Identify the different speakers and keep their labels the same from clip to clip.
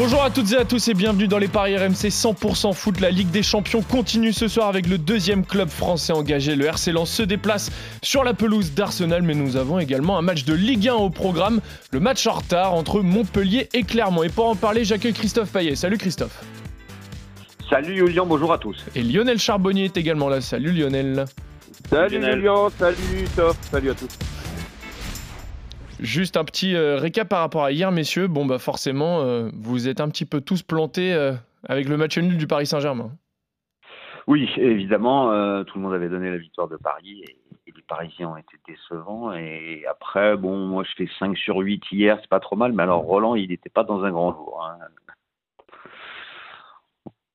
Speaker 1: Bonjour à toutes et à tous et bienvenue dans les paris RMC 100% foot. La Ligue des Champions continue ce soir avec le deuxième club français engagé. Le RC Lens se déplace sur la pelouse d'Arsenal, mais nous avons également un match de Ligue 1 au programme, le match en retard entre Montpellier et Clermont. Et pour en parler, j'accueille Christophe Payet. Salut Christophe.
Speaker 2: Salut Julien, bonjour à tous.
Speaker 1: Et Lionel Charbonnier est également là. Salut Lionel.
Speaker 2: Salut Julien, salut Top, salut à tous.
Speaker 1: Juste un petit euh, récap par rapport à hier, messieurs. Bon, bah forcément, euh, vous êtes un petit peu tous plantés euh, avec le match nul du Paris Saint-Germain.
Speaker 2: Oui, évidemment, tout le monde avait donné la victoire de Paris et, les Parisiens ont été décevants. Et après, bon, moi je fais 5 sur 8 hier, c'est pas trop mal, mais alors Roland, il n'était pas dans un grand jour. Hein.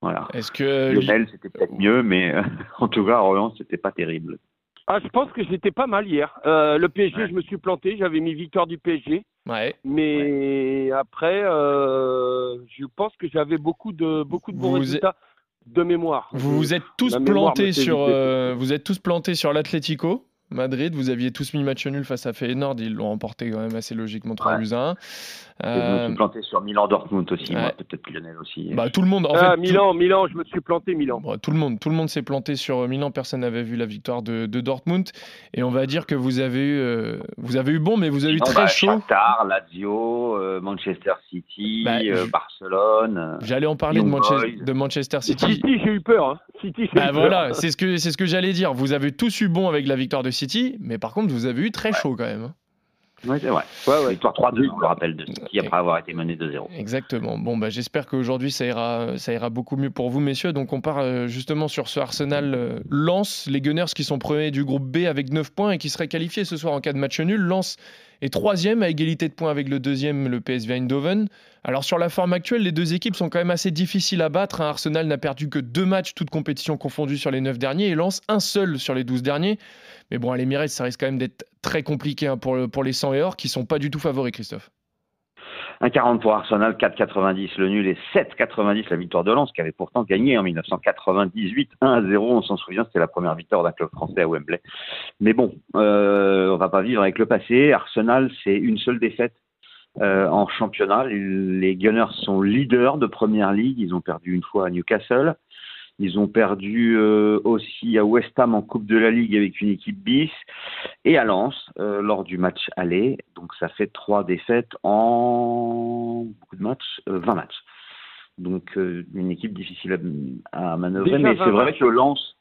Speaker 2: Voilà.
Speaker 1: Est-ce que.
Speaker 2: Lionel, c'était peut-être mieux, mais en tout cas, Roland, c'était pas terrible.
Speaker 3: Ah, je pense que j'étais pas mal hier. Euh, le PSG, je me suis planté. J'avais mis victoire du PSG.
Speaker 1: Ouais.
Speaker 3: Mais après, euh, je pense que j'avais beaucoup de beaucoup de bons résultats de mémoire.
Speaker 1: Vous vous êtes tous plantés sur. Euh, vous êtes tous plantés sur l'Atlético. Madrid, vous aviez tous mis match nul face à Feyenoord, ils l'ont remporté quand même assez logiquement 3 buts à 1.
Speaker 2: Euh... je me suis planté sur Milan Dortmund aussi, peut-être Lionel aussi.
Speaker 1: Bah, tout le monde. En
Speaker 3: ah,
Speaker 1: fait,
Speaker 3: Milan, Milan, je me suis planté Milan.
Speaker 1: tout le monde, tout le monde s'est planté sur Milan. Personne n'avait vu la victoire de, Dortmund. Et on va dire que vous avez eu, euh, vous avez eu bon, mais vous avez eu très
Speaker 2: bah,
Speaker 1: chaud.
Speaker 2: Shakhtar, Lazio, euh, Manchester City, bah, euh, Barcelone.
Speaker 1: J'allais en parler de, de, Manchester City.
Speaker 3: City, j'ai eu peur. Hein. City,
Speaker 1: bah, voilà, c'est ce que c'est ce que j'allais dire. Vous avez tous eu bon avec la victoire de City, mais par contre, vous avez eu très chaud quand même. Hein.
Speaker 2: Oui, c'est vrai. Ouais, Victoire 3-2, je me rappelle, de City après avoir été mené 2-0.
Speaker 1: Exactement. Bon, bah, j'espère qu'aujourd'hui, ça ira, ça ira beaucoup mieux pour vous, messieurs. Donc, on part euh, justement sur ce Arsenal euh, Lance, les Gunners qui sont premiers du groupe B avec 9 points et qui seraient qualifiés ce soir en cas de match nul. Lance est troisième à égalité de points avec le deuxième, le PSV Eindhoven. Alors, sur la forme actuelle, les deux équipes sont quand même assez difficiles à battre. Hein. Arsenal n'a perdu que deux matchs, toutes compétitions confondues sur les 9 derniers, et Lance un seul sur les 12 derniers. Mais bon, à l'Emirates, ça risque quand même d'être très compliqué hein, pour, pour les 100 et or qui sont pas du tout favoris, Christophe.
Speaker 2: 1,40 pour Arsenal, 4,90 le nul et 7,90 la victoire de Lens, qui avait pourtant gagné en 1998 1-0. On s'en souvient, c'était la première victoire d'un club français à Wembley. Mais bon, euh, on va pas vivre avec le passé. Arsenal, c'est une seule défaite euh, en championnat. Les Gunners sont leaders de première ligue. Ils ont perdu une fois à Newcastle. Ils ont perdu euh, aussi à West Ham en Coupe de la Ligue avec une équipe bis et à Lens euh, lors du match aller. Donc ça fait trois défaites en beaucoup de matchs, 20 euh, matchs. Donc une équipe difficile à, manœuvrer. mais c'est vrai que Lens.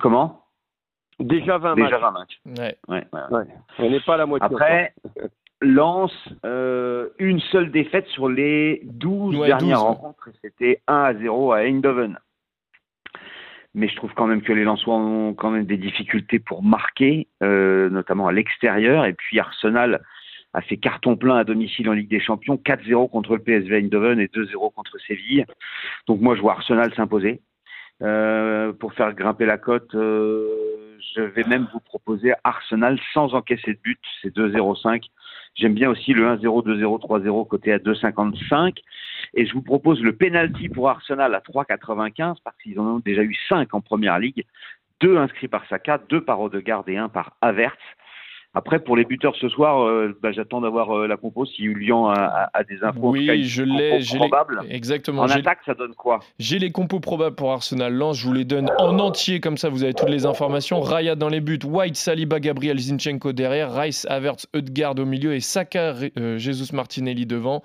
Speaker 2: comment?
Speaker 3: Déjà 20
Speaker 2: Déjà
Speaker 3: matchs.
Speaker 2: 20 matchs.
Speaker 1: Ouais.
Speaker 2: Ouais,
Speaker 3: On n'est pas à la moitié.
Speaker 2: Après, Lens, une seule défaite sur les 12 dernières rencontres, c'était 1 à 0 à Eindhoven mais je trouve quand même que les Lensois ont quand même des difficultés pour marquer, euh, notamment à l'extérieur. Et puis Arsenal a fait carton plein à domicile en Ligue des Champions, 4-0 contre le PSV Eindhoven et 2-0 contre Séville. Donc moi je vois Arsenal s'imposer. Euh, pour faire grimper la cote, euh, je vais même vous proposer Arsenal sans encaisser de but, c'est 2-0-5. J'aime bien aussi le 1-0, 2-0, 3-0 côté à 2,55. Et je vous propose le penalty pour Arsenal à 3,95 parce qu'ils en ont déjà eu 5 en première ligue. Deux inscrits par Saka, deux par Odegaard et un par Havertz. Après, pour les buteurs ce soir, euh, bah, j'attends d'avoir euh, la compo. Si Julien a, des infos,
Speaker 1: oui, je l'ai,
Speaker 2: probable.
Speaker 1: Exactement.
Speaker 2: En attaque, ça donne quoi?
Speaker 1: J'ai les compos probables pour Arsenal. Lens, je vous les donne en entier, comme ça vous avez toutes les informations. Raya dans les buts, White, Saliba, Gabriel, Zinchenko derrière, Rice, Havertz, Eudgard au milieu et Saka, euh, Jesus Martinelli devant.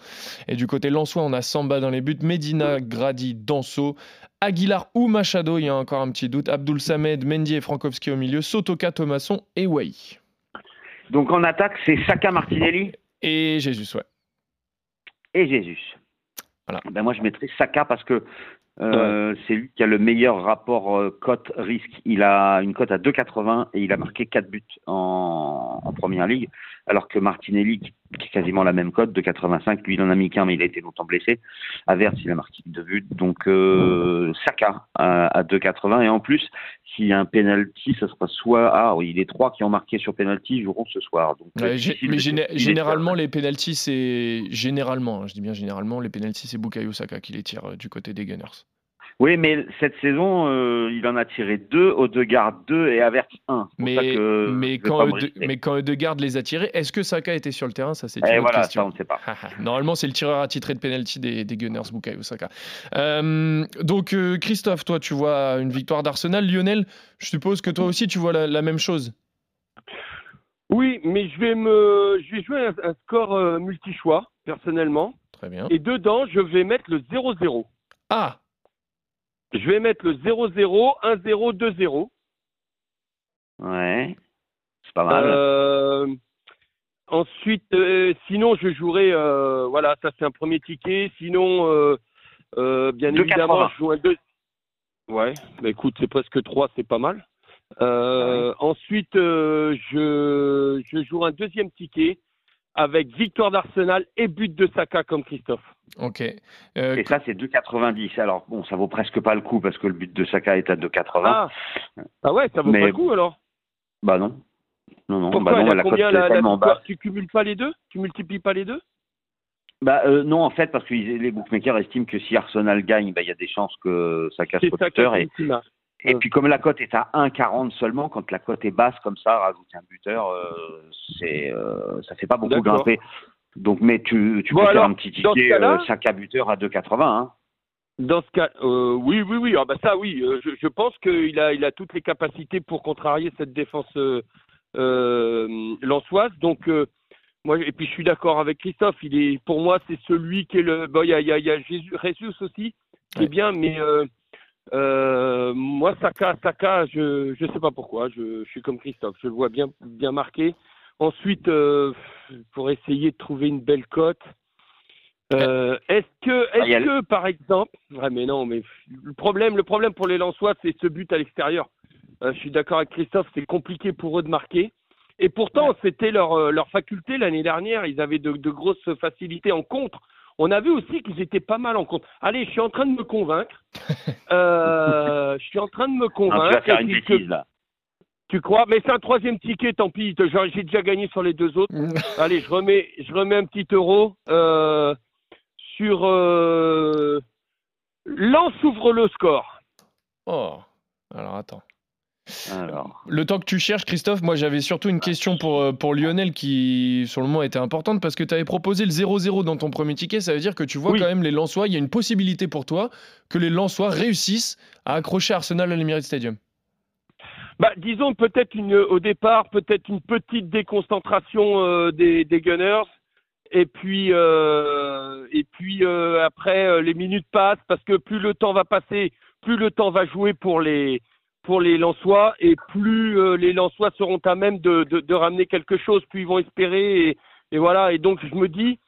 Speaker 1: Et du côté lensois, on a Samba dans les buts, Medina, Grady, Danso. Aguilar ou Machado, il y a encore un petit doute. Abdul Samed, Mendy et Frankowski au milieu. Sotoka, Thomasson et Way.
Speaker 2: Donc en attaque, c'est Saka Martinelli
Speaker 1: Et Jésus, ouais.
Speaker 2: Et Jésus. Voilà. Ben moi, je mettrais Saka parce que Euh, c'est lui qui a le meilleur rapport euh, cote-risque. Il a une cote à 2,80 et il a marqué 4 buts en, en première ligue, alors que Martinelli, qui est quasiment la même cote, de 85, lui il en a mis qu'un, mais il a été longtemps blessé. Averse, il a marqué 2 buts. Donc euh, Saka à, à 2,80 et en plus, s'il y a un penalty, ce sera soit ah oui, les trois qui ont marqué sur penalty joueront ce soir. Donc,
Speaker 1: ouais, mais généralement les penalties c'est généralement, hein, je dis bien généralement les penalties c'est Bukayo Saka qui les tire du côté des Gunners.
Speaker 2: Oui, mais cette saison, euh, il en a tiré deux, Odegaard 2 et Avert 1.
Speaker 1: Mais, mais, quand mais quand Odegaard les a tirés, est-ce que Saka était sur le terrain? Ça, c'est
Speaker 2: une eh voilà, question. Ça, on ne sait pas.
Speaker 1: Normalement, c'est le tireur attitré de penalty des, des Gunners, Bukayo Saka. Euh, donc, euh, Christophe, toi, tu vois une victoire d'Arsenal. Lionel, je suppose que toi aussi, tu vois la, même chose.
Speaker 3: Oui, mais je vais, me, je vais jouer un, un score multi-choix, personnellement.
Speaker 1: Très bien.
Speaker 3: Et dedans, je vais mettre le 0-0.
Speaker 1: Ah
Speaker 3: je vais mettre le 0-0, 1-0, 2-0.
Speaker 2: Ouais, c'est pas mal.
Speaker 3: Euh, ensuite, euh, sinon, je jouerai. Euh, voilà, ça c'est un premier ticket. Sinon, bien évidemment, je joue un 2. Ouais, bah écoute, c'est presque 3, c'est pas mal. Ah ensuite, je, je joue un deuxième ticket avec victoire d'Arsenal et but de Saka comme Christophe.
Speaker 1: Ok.
Speaker 2: Euh, et ça, c'est 2,90. Alors, bon, ça vaut presque pas le coup parce que le but de Saka est à 2,80.
Speaker 3: Ah. ah, ouais, ça vaut pas le coup alors?
Speaker 2: Bah non. Non, non.
Speaker 3: Pourquoi
Speaker 2: bah non,
Speaker 3: la combien la, la Tu cumules pas les deux? Tu multiplies pas les deux?
Speaker 2: Bah euh, non, en fait, parce que les bookmakers estiment que si Arsenal gagne, bah, il y a des chances que ça casse le buteur. Et, et puis comme la cote est à 1,40 seulement, quand la cote est basse comme ça, rajouter un buteur, euh, c'est euh, ça fait pas beaucoup grimper. Donc, mais tu, tu peux faire un petit ticket euh, Saka buteur à 2,80. Hein.
Speaker 3: Dans ce cas, euh, oui, oui, oui. Ah bah ça, oui. Euh, je, je, pense qu'il a, il a toutes les capacités pour contrarier cette défense euh, lançoise. Donc, moi, et puis je suis d'accord avec Christophe. Il est, pour moi, c'est celui qui est le. Bon, il y a, il y a, y a Jésus, aussi, qui est bien, mais moi, Saka, Saka, je, je sais pas pourquoi. Je, je suis comme Christophe. Je le vois bien, bien marqué. Ensuite, euh, pour essayer de trouver une belle cote, euh, est-ce que, ah, est-ce que, par exemple, ah, mais non, mais le problème, le problème pour les Lensois, c'est ce but à l'extérieur. Euh, je suis d'accord avec Christophe, c'est compliqué pour eux de marquer. Et pourtant, c'était leur, leur faculté l'année dernière. Ils avaient de, de, grosses facilités en contre. On a vu aussi qu'ils étaient pas mal en contre. Allez, je suis en train de me convaincre. je suis en train de me convaincre. tu
Speaker 2: vas faire une bêtise, là.
Speaker 3: Tu crois Mais c'est un troisième ticket, tant pis. J'ai déjà gagné sur les deux autres. Allez, je remets, je remets un petit euro euh, sur euh, Lance ouvre le score.
Speaker 1: Oh, alors attends. Alors. Le temps que tu cherches, Christophe, moi j'avais surtout une question pour, euh, pour Lionel qui, sur le moment, était importante parce que tu avais proposé le 0-0 dans ton premier ticket. Ça veut dire que tu vois quand même les Lensois. Il y a une possibilité pour toi que les Lensois réussissent à accrocher Arsenal à l'Emirates Stadium.
Speaker 3: Bah, disons peut-être une, au départ, peut-être une petite déconcentration euh, des, des, Gunners. Et puis, euh, et puis euh, après, les minutes passent parce que plus le temps va passer, plus le temps va jouer pour les, pour les Lensois et plus les Lensois seront à même de, ramener quelque chose, plus ils vont espérer. Et, voilà. Et donc, je me dis,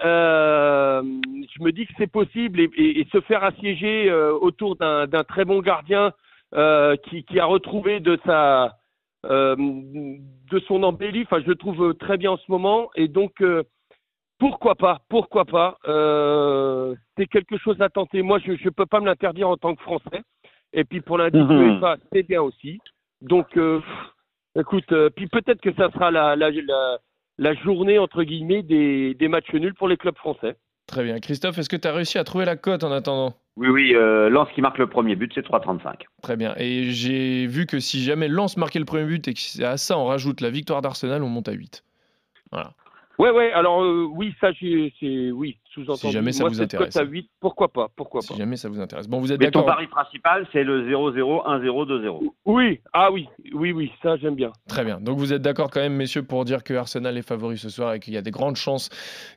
Speaker 3: je me dis que c'est possible et, se faire assiéger autour d'un très bon gardien euh, qui, qui, a retrouvé de sa euh, de son embellie. Enfin, je le trouve très bien en ce moment. Et donc, euh, pourquoi pas Pourquoi pas C'est quelque chose à tenter. Moi, je ne peux pas me l'interdire en tant que Français. Et puis pour l'indice mmh. c'est bien aussi. Donc, écoute, puis peut-être que ça sera la, la, la, la, journée entre guillemets des, des matchs nuls pour les clubs français.
Speaker 1: Très bien. Christophe, est-ce que tu as réussi à trouver la cote en attendant?
Speaker 2: Oui, oui, euh, Lance qui marque le premier but, c'est 3,35.
Speaker 1: Très bien. Et j'ai vu que si jamais Lance marquait le premier but et qu'à ça on rajoute la victoire d'Arsenal, on monte à 8. Voilà.
Speaker 3: Ouais, ouais, alors euh, oui, ça, c'est. Oui, sous-entendu.
Speaker 1: Si jamais ça vous intéresse.
Speaker 3: à 8, pourquoi pas, pourquoi
Speaker 1: si jamais ça vous intéresse. Bon, vous êtes
Speaker 2: Mais
Speaker 1: ton
Speaker 2: pari principal, c'est le 0-0, 1-0, 2-0.
Speaker 3: Oui, ah oui, oui, oui, ça, j'aime bien.
Speaker 1: Très bien. Donc vous êtes d'accord quand même, messieurs, pour dire que Arsenal est favori ce soir et qu'il y a des grandes chances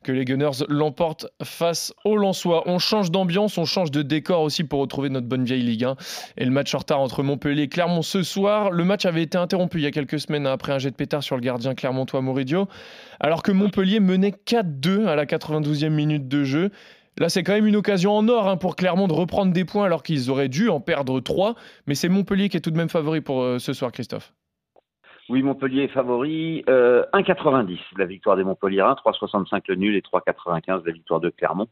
Speaker 1: que les Gunners l'emportent face aux Lensois. On change d'ambiance, on change de décor aussi pour retrouver notre bonne vieille Ligue 1 et le match en retard entre Montpellier et Clermont ce soir. Le match avait été interrompu il y a quelques semaines après un jet de pétard sur le gardien clermontois Moridio, alors que Montpellier menait 4-2 à la 92e minute de jeu. Là, c'est quand même une occasion en or hein, pour Clermont de reprendre des points alors qu'ils auraient dû en perdre 3. Mais c'est Montpellier qui est tout de même favori pour euh, ce soir, Christophe.
Speaker 2: Oui, Montpellier est favori. 1,90 la victoire des Montpelliérains, 3,65 le nul et 3,95 la victoire de Clermont.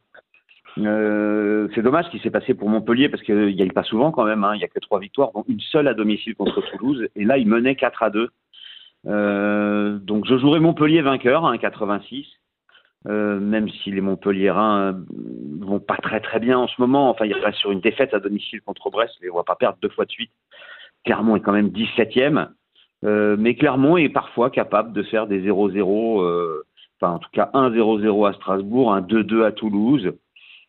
Speaker 2: Euh, c'est dommage ce qui s'est passé pour Montpellier parce qu'il n'y a pas souvent quand même. Hein. Il n'y a que trois victoires, dont une seule à domicile contre Toulouse. Et là, il menait 4 à 2. Euh, donc je jouerai Montpellier vainqueur, hein, 86. Euh, même si les Montpelliérains vont pas très très bien en ce moment. Enfin, ils restent sur une défaite à domicile contre Brest. Ils ne vont pas perdre deux fois de suite. Clermont est quand même 17e. mais Clermont est parfois capable de faire des 0-0. enfin, en tout cas, 1-0-0 à Strasbourg, un 2-2 à Toulouse.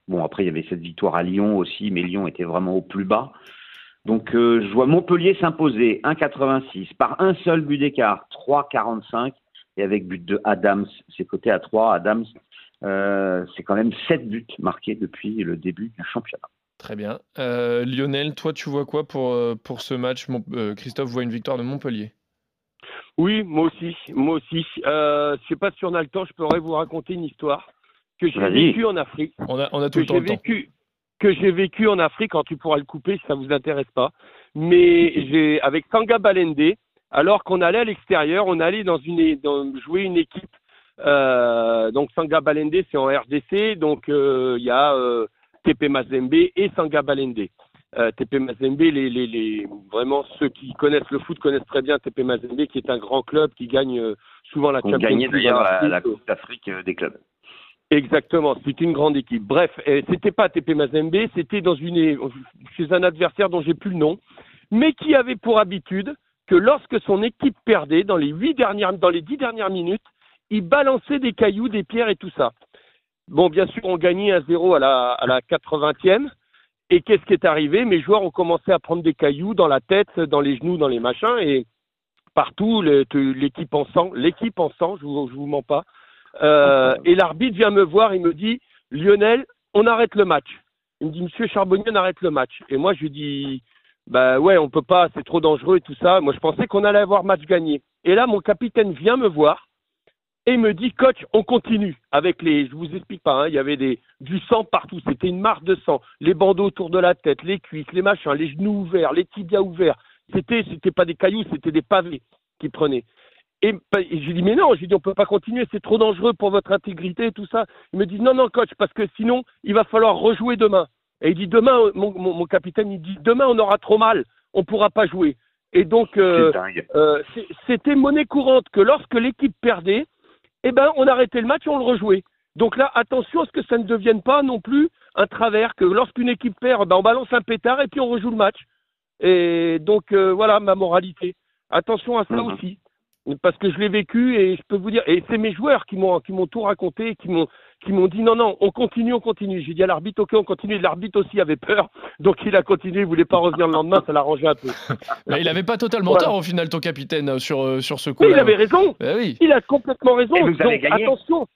Speaker 2: Bon, après, il y avait cette victoire à Lyon aussi, mais Lyon était vraiment au plus bas. Donc, euh, je vois Montpellier s'imposer 1,86 par un seul but d'écart, 3,45. Et avec but de Adams, c'est coté à 3. Adams, euh, c'est quand même 7 buts marqués depuis le début du championnat.
Speaker 1: Très bien. Euh, Lionel, toi, tu vois quoi pour, pour ce match Christophe voit une victoire de Montpellier.
Speaker 3: Oui, moi aussi. Moi aussi. je ne sais pas si on a le temps, je pourrais vous raconter une histoire que j'ai vécu en Afrique.
Speaker 1: On a, on a tout le temps.
Speaker 3: Vécu, que j'ai vécu en Afrique, quand tu pourras le couper si ça vous intéresse pas. Mais j'ai avec Sanga Balende, alors qu'on allait à l'extérieur, on allait dans une dans, jouer une équipe. Euh, donc Sanga Balende, c'est en RDC, donc euh, il y a euh, TP Mazembe et Sanga Balende. Euh, TP Mazembe, les, les, les, vraiment ceux qui connaissent le foot connaissent très bien TP Mazembe, qui est un grand club qui gagne euh, souvent la Champions
Speaker 2: League. d'ailleurs la, la Coupe d'Afrique des clubs.
Speaker 3: Exactement, c'est une grande équipe. Bref, c'était pas TP Mazembe, c'était dans une chez un adversaire dont j'ai plus le nom, mais qui avait pour habitude que lorsque son équipe perdait dans les dix dernières minutes, il balançait des cailloux, des pierres et tout ça. Bon, bien sûr, on gagnait un 0 à la, à la 80e. Et qu'est-ce qui est arrivé? Mes joueurs ont commencé à prendre des cailloux dans la tête, dans les genoux, dans les machins, et partout, l'équipe en sang, l'équipe en sang, je vous, vous mens pas, euh, et l'arbitre vient me voir, il me dit Lionel, on arrête le match. Il me dit Monsieur Charbonnier, on arrête le match. Et moi, je lui dis Bah ouais, on peut pas, c'est trop dangereux et tout ça. Moi, je pensais qu'on allait avoir match gagné. Et là, mon capitaine vient me voir et me dit Coach, on continue avec les. Je vous explique pas, hein, il y avait des, du sang partout. C'était une marque de sang. Les bandeaux autour de la tête, les cuisses, les machins, les genoux ouverts, les tibias ouverts. C'était, c'était pas des cailloux, c'était des pavés qui prenaient. Et, je lui dis, mais non, je lui dis, on peut pas continuer, c'est trop dangereux pour votre intégrité et tout ça. Il me dit, non, non, coach, parce que sinon, il va falloir rejouer demain. Et il dit, demain, mon, mon, capitaine, il dit, demain, on aura trop mal, on pourra pas jouer. Et donc, euh, euh, c'était monnaie courante que lorsque l'équipe perdait, eh ben, on arrêtait le match et on le rejouait. Donc là, attention à ce que ça ne devienne pas non plus un travers, que lorsqu'une équipe perd, ben, on balance un pétard et puis on rejoue le match. Et donc, euh, voilà ma moralité. Attention à ça mhm. aussi parce que je l'ai vécu et je peux vous dire, et c'est mes joueurs qui m'ont qui m'ont tout raconté, qui m'ont qui m'ont dit non non, on continue, on continue. J'ai dit à l'arbitre ok, on continue. L'arbitre aussi avait peur, donc il a continué, il voulait pas revenir le lendemain, ça l'arrangeait un peu.
Speaker 1: il avait pas totalement tort au final, ton capitaine euh, sur euh, sur ce coup.
Speaker 3: Oui, il avait raison. Oui. Il a complètement raison. donc attention.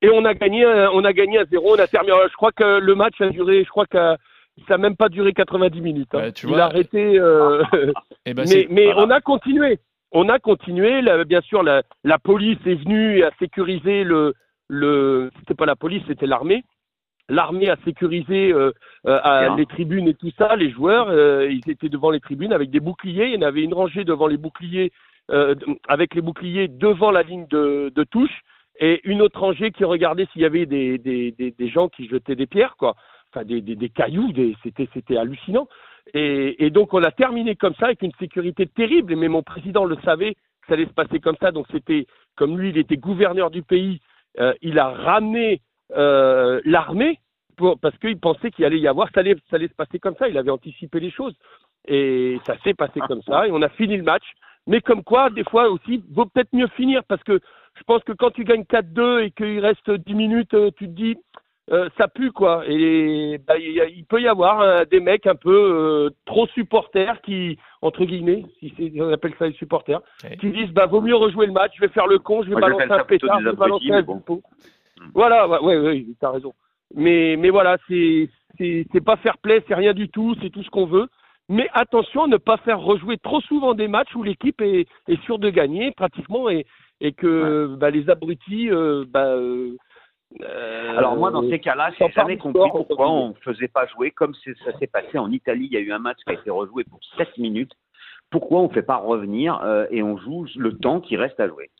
Speaker 3: Et on a gagné, on a gagné à zéro. On a terminé. Je crois que le match a duré, je crois que ça n'a même pas duré 90 minutes. Hein. tu il a arrêté. Euh... Eh ben, mais mais on a continué on a continué. bien sûr, la, police est venue à sécuriser le. le c'était pas la police, c'était l'armée. L'armée a sécurisé euh, euh, les tribunes et tout ça. Les joueurs, euh, ils étaient devant les tribunes avec des boucliers. Il y en avait une rangée devant les boucliers, avec les boucliers devant la ligne de, touche, et une autre rangée qui regardait s'il y avait des, des, des, gens qui jetaient des pierres, quoi. Enfin, des, des, cailloux. C'était, c'était hallucinant. Et, donc on a terminé comme ça avec une sécurité terrible, mais mon président le savait que ça allait se passer comme ça. Donc c'était comme lui, il était gouverneur du pays, euh, il a ramené euh, l'armée parce qu'il pensait qu'il allait y avoir, ça allait, ça allait se passer comme ça. Il avait anticipé les choses et ça s'est passé comme ça. Et on a fini le match. Mais comme quoi, des fois aussi, vaut peut-être mieux finir parce que je pense que quand tu gagnes 4-2 et qu'il reste 10 minutes, euh, tu te dis euh, ça pue quoi. Et bah, il peut y avoir euh, des mecs un peu euh, trop supporters qui, entre guillemets, si on appelle ça les supporters, qui disent bah vaut mieux rejouer le match, je vais faire le con, je vais balancer un pétard, je vais balancer un bon. Voilà, ouais, ouais, ouais t'as raison. Mais mais voilà, c'est c'est pas fair play, c'est rien du tout, c'est tout ce qu'on veut. Mais attention à ne pas faire rejouer trop souvent des matchs où l'équipe est, est sûre de gagner pratiquement et, et que bah, les abrutis bah,
Speaker 2: Alors moi, dans ces cas-là, j'ai jamais compris pourquoi on ne faisait pas jouer comme ça s'est passé en Italie. Il y a eu un match qui a été rejoué pour 7 minutes. Pourquoi on ne fait pas revenir et on joue le temps qui reste à jouer?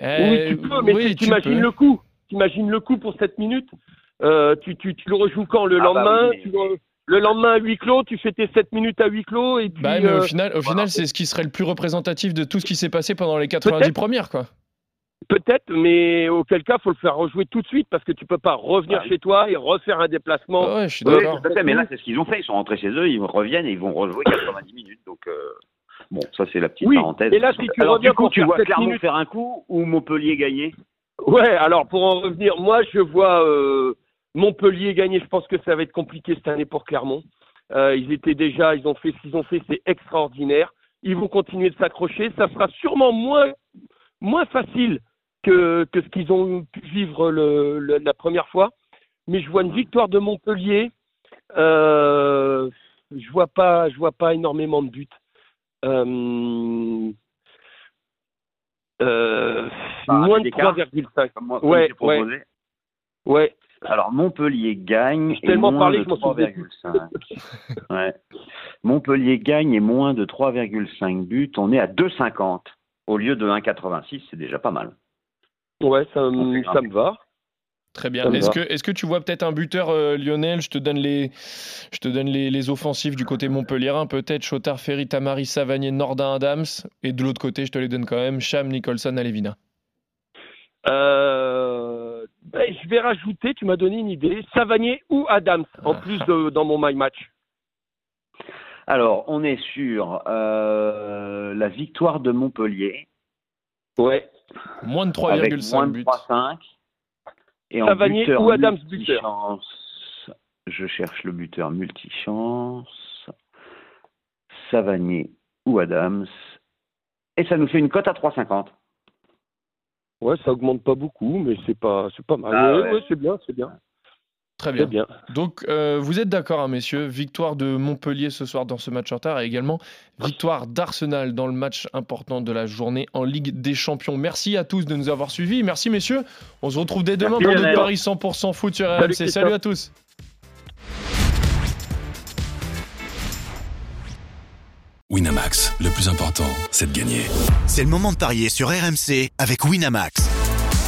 Speaker 3: Oui, tu peux, mais tu imagines le coup. T'imagines le coup pour 7 minutes euh, tu, tu, tu, le rejoues quand? Le ah bah lendemain Le lendemain à huis clos, tu fais tes 7 minutes à huis clos et puis.
Speaker 1: Bah, mais au euh, final, au final c'est ce qui serait le plus représentatif de tout ce qui s'est passé pendant les 90 premières, quoi.
Speaker 3: Peut-être, mais auquel cas, faut le faire rejouer tout de suite parce que tu peux pas revenir chez toi et refaire un déplacement.
Speaker 1: ouais, je suis d'accord.
Speaker 2: mais là, c'est ce qu'ils ont fait. Ils sont rentrés chez eux, ils reviennent et ils vont rejouer 90 minutes. Donc, euh, bon, ça, c'est la petite
Speaker 3: oui.
Speaker 2: parenthèse.
Speaker 3: Et là, si tu reviens
Speaker 2: du coup, tu vois Clermont faire un coup ou Montpellier gagner?
Speaker 3: Ouais, alors pour en revenir, moi, je vois euh, Montpellier gagner. Je pense que ça va être compliqué cette année pour Clermont. Euh, ils étaient déjà, ils ont fait ce qu'ils ont fait, c'est extraordinaire. Ils vont continuer de s'accrocher. Ça sera sûrement moins, moins facile que, que ce qu'ils ont pu vivre le, la première fois. Mais je vois une victoire de Montpellier. Euh, je vois pas, je vois pas énormément de buts. Euh, euh, moins de 3,5. Ouais, ouais. ouais.
Speaker 2: Alors Montpellier gagne et moins de 3,5. ouais. Montpellier gagne et moins de 3,5 buts. On est à 2,50 au lieu de 1,86. C'est déjà pas mal.
Speaker 3: Ouais, ça, ça me va.
Speaker 1: Très bien. Est-ce que, est que tu vois peut-être un buteur, euh, Lionel? Je te donne les, je te donne les, les offensifs du côté montpellierin. Peut-être Chotard, Ferry, Tamari, Savanier, Nordin, Adams. Et de l'autre côté, je te les donne quand même Cham, Nicholson, Alevina.
Speaker 3: Euh, ben, je vais rajouter, tu m'as donné une idée, Savanier ou Adams, en plus de, dans mon My Match.
Speaker 2: Alors, on est sur euh, la victoire de Montpellier.
Speaker 3: Ouais.
Speaker 1: Moins de 3,5 buts. 3,5.
Speaker 2: Et en Savanier buteur, ou Adams buteur Je cherche le buteur multichance. Savanier ou Adams. Et ça nous fait une cote à 3,50.
Speaker 3: Ouais, ça augmente pas beaucoup, mais c'est pas, c'est pas mal. Ah ouais, c'est bien, c'est bien.
Speaker 1: Très bien. bien. Donc, euh, vous êtes d'accord, hein, messieurs Victoire de Montpellier ce soir dans ce match en retard et également victoire d'Arsenal dans le match important de la journée en Ligue des Champions. Merci à tous de nous avoir suivis. Merci, messieurs. On se retrouve dès demain pour notre Paris 100% foot sur RMC. Salut à tous.
Speaker 4: Winamax, le plus important, c'est de gagner.
Speaker 5: C'est le moment de parier sur RMC avec Winamax.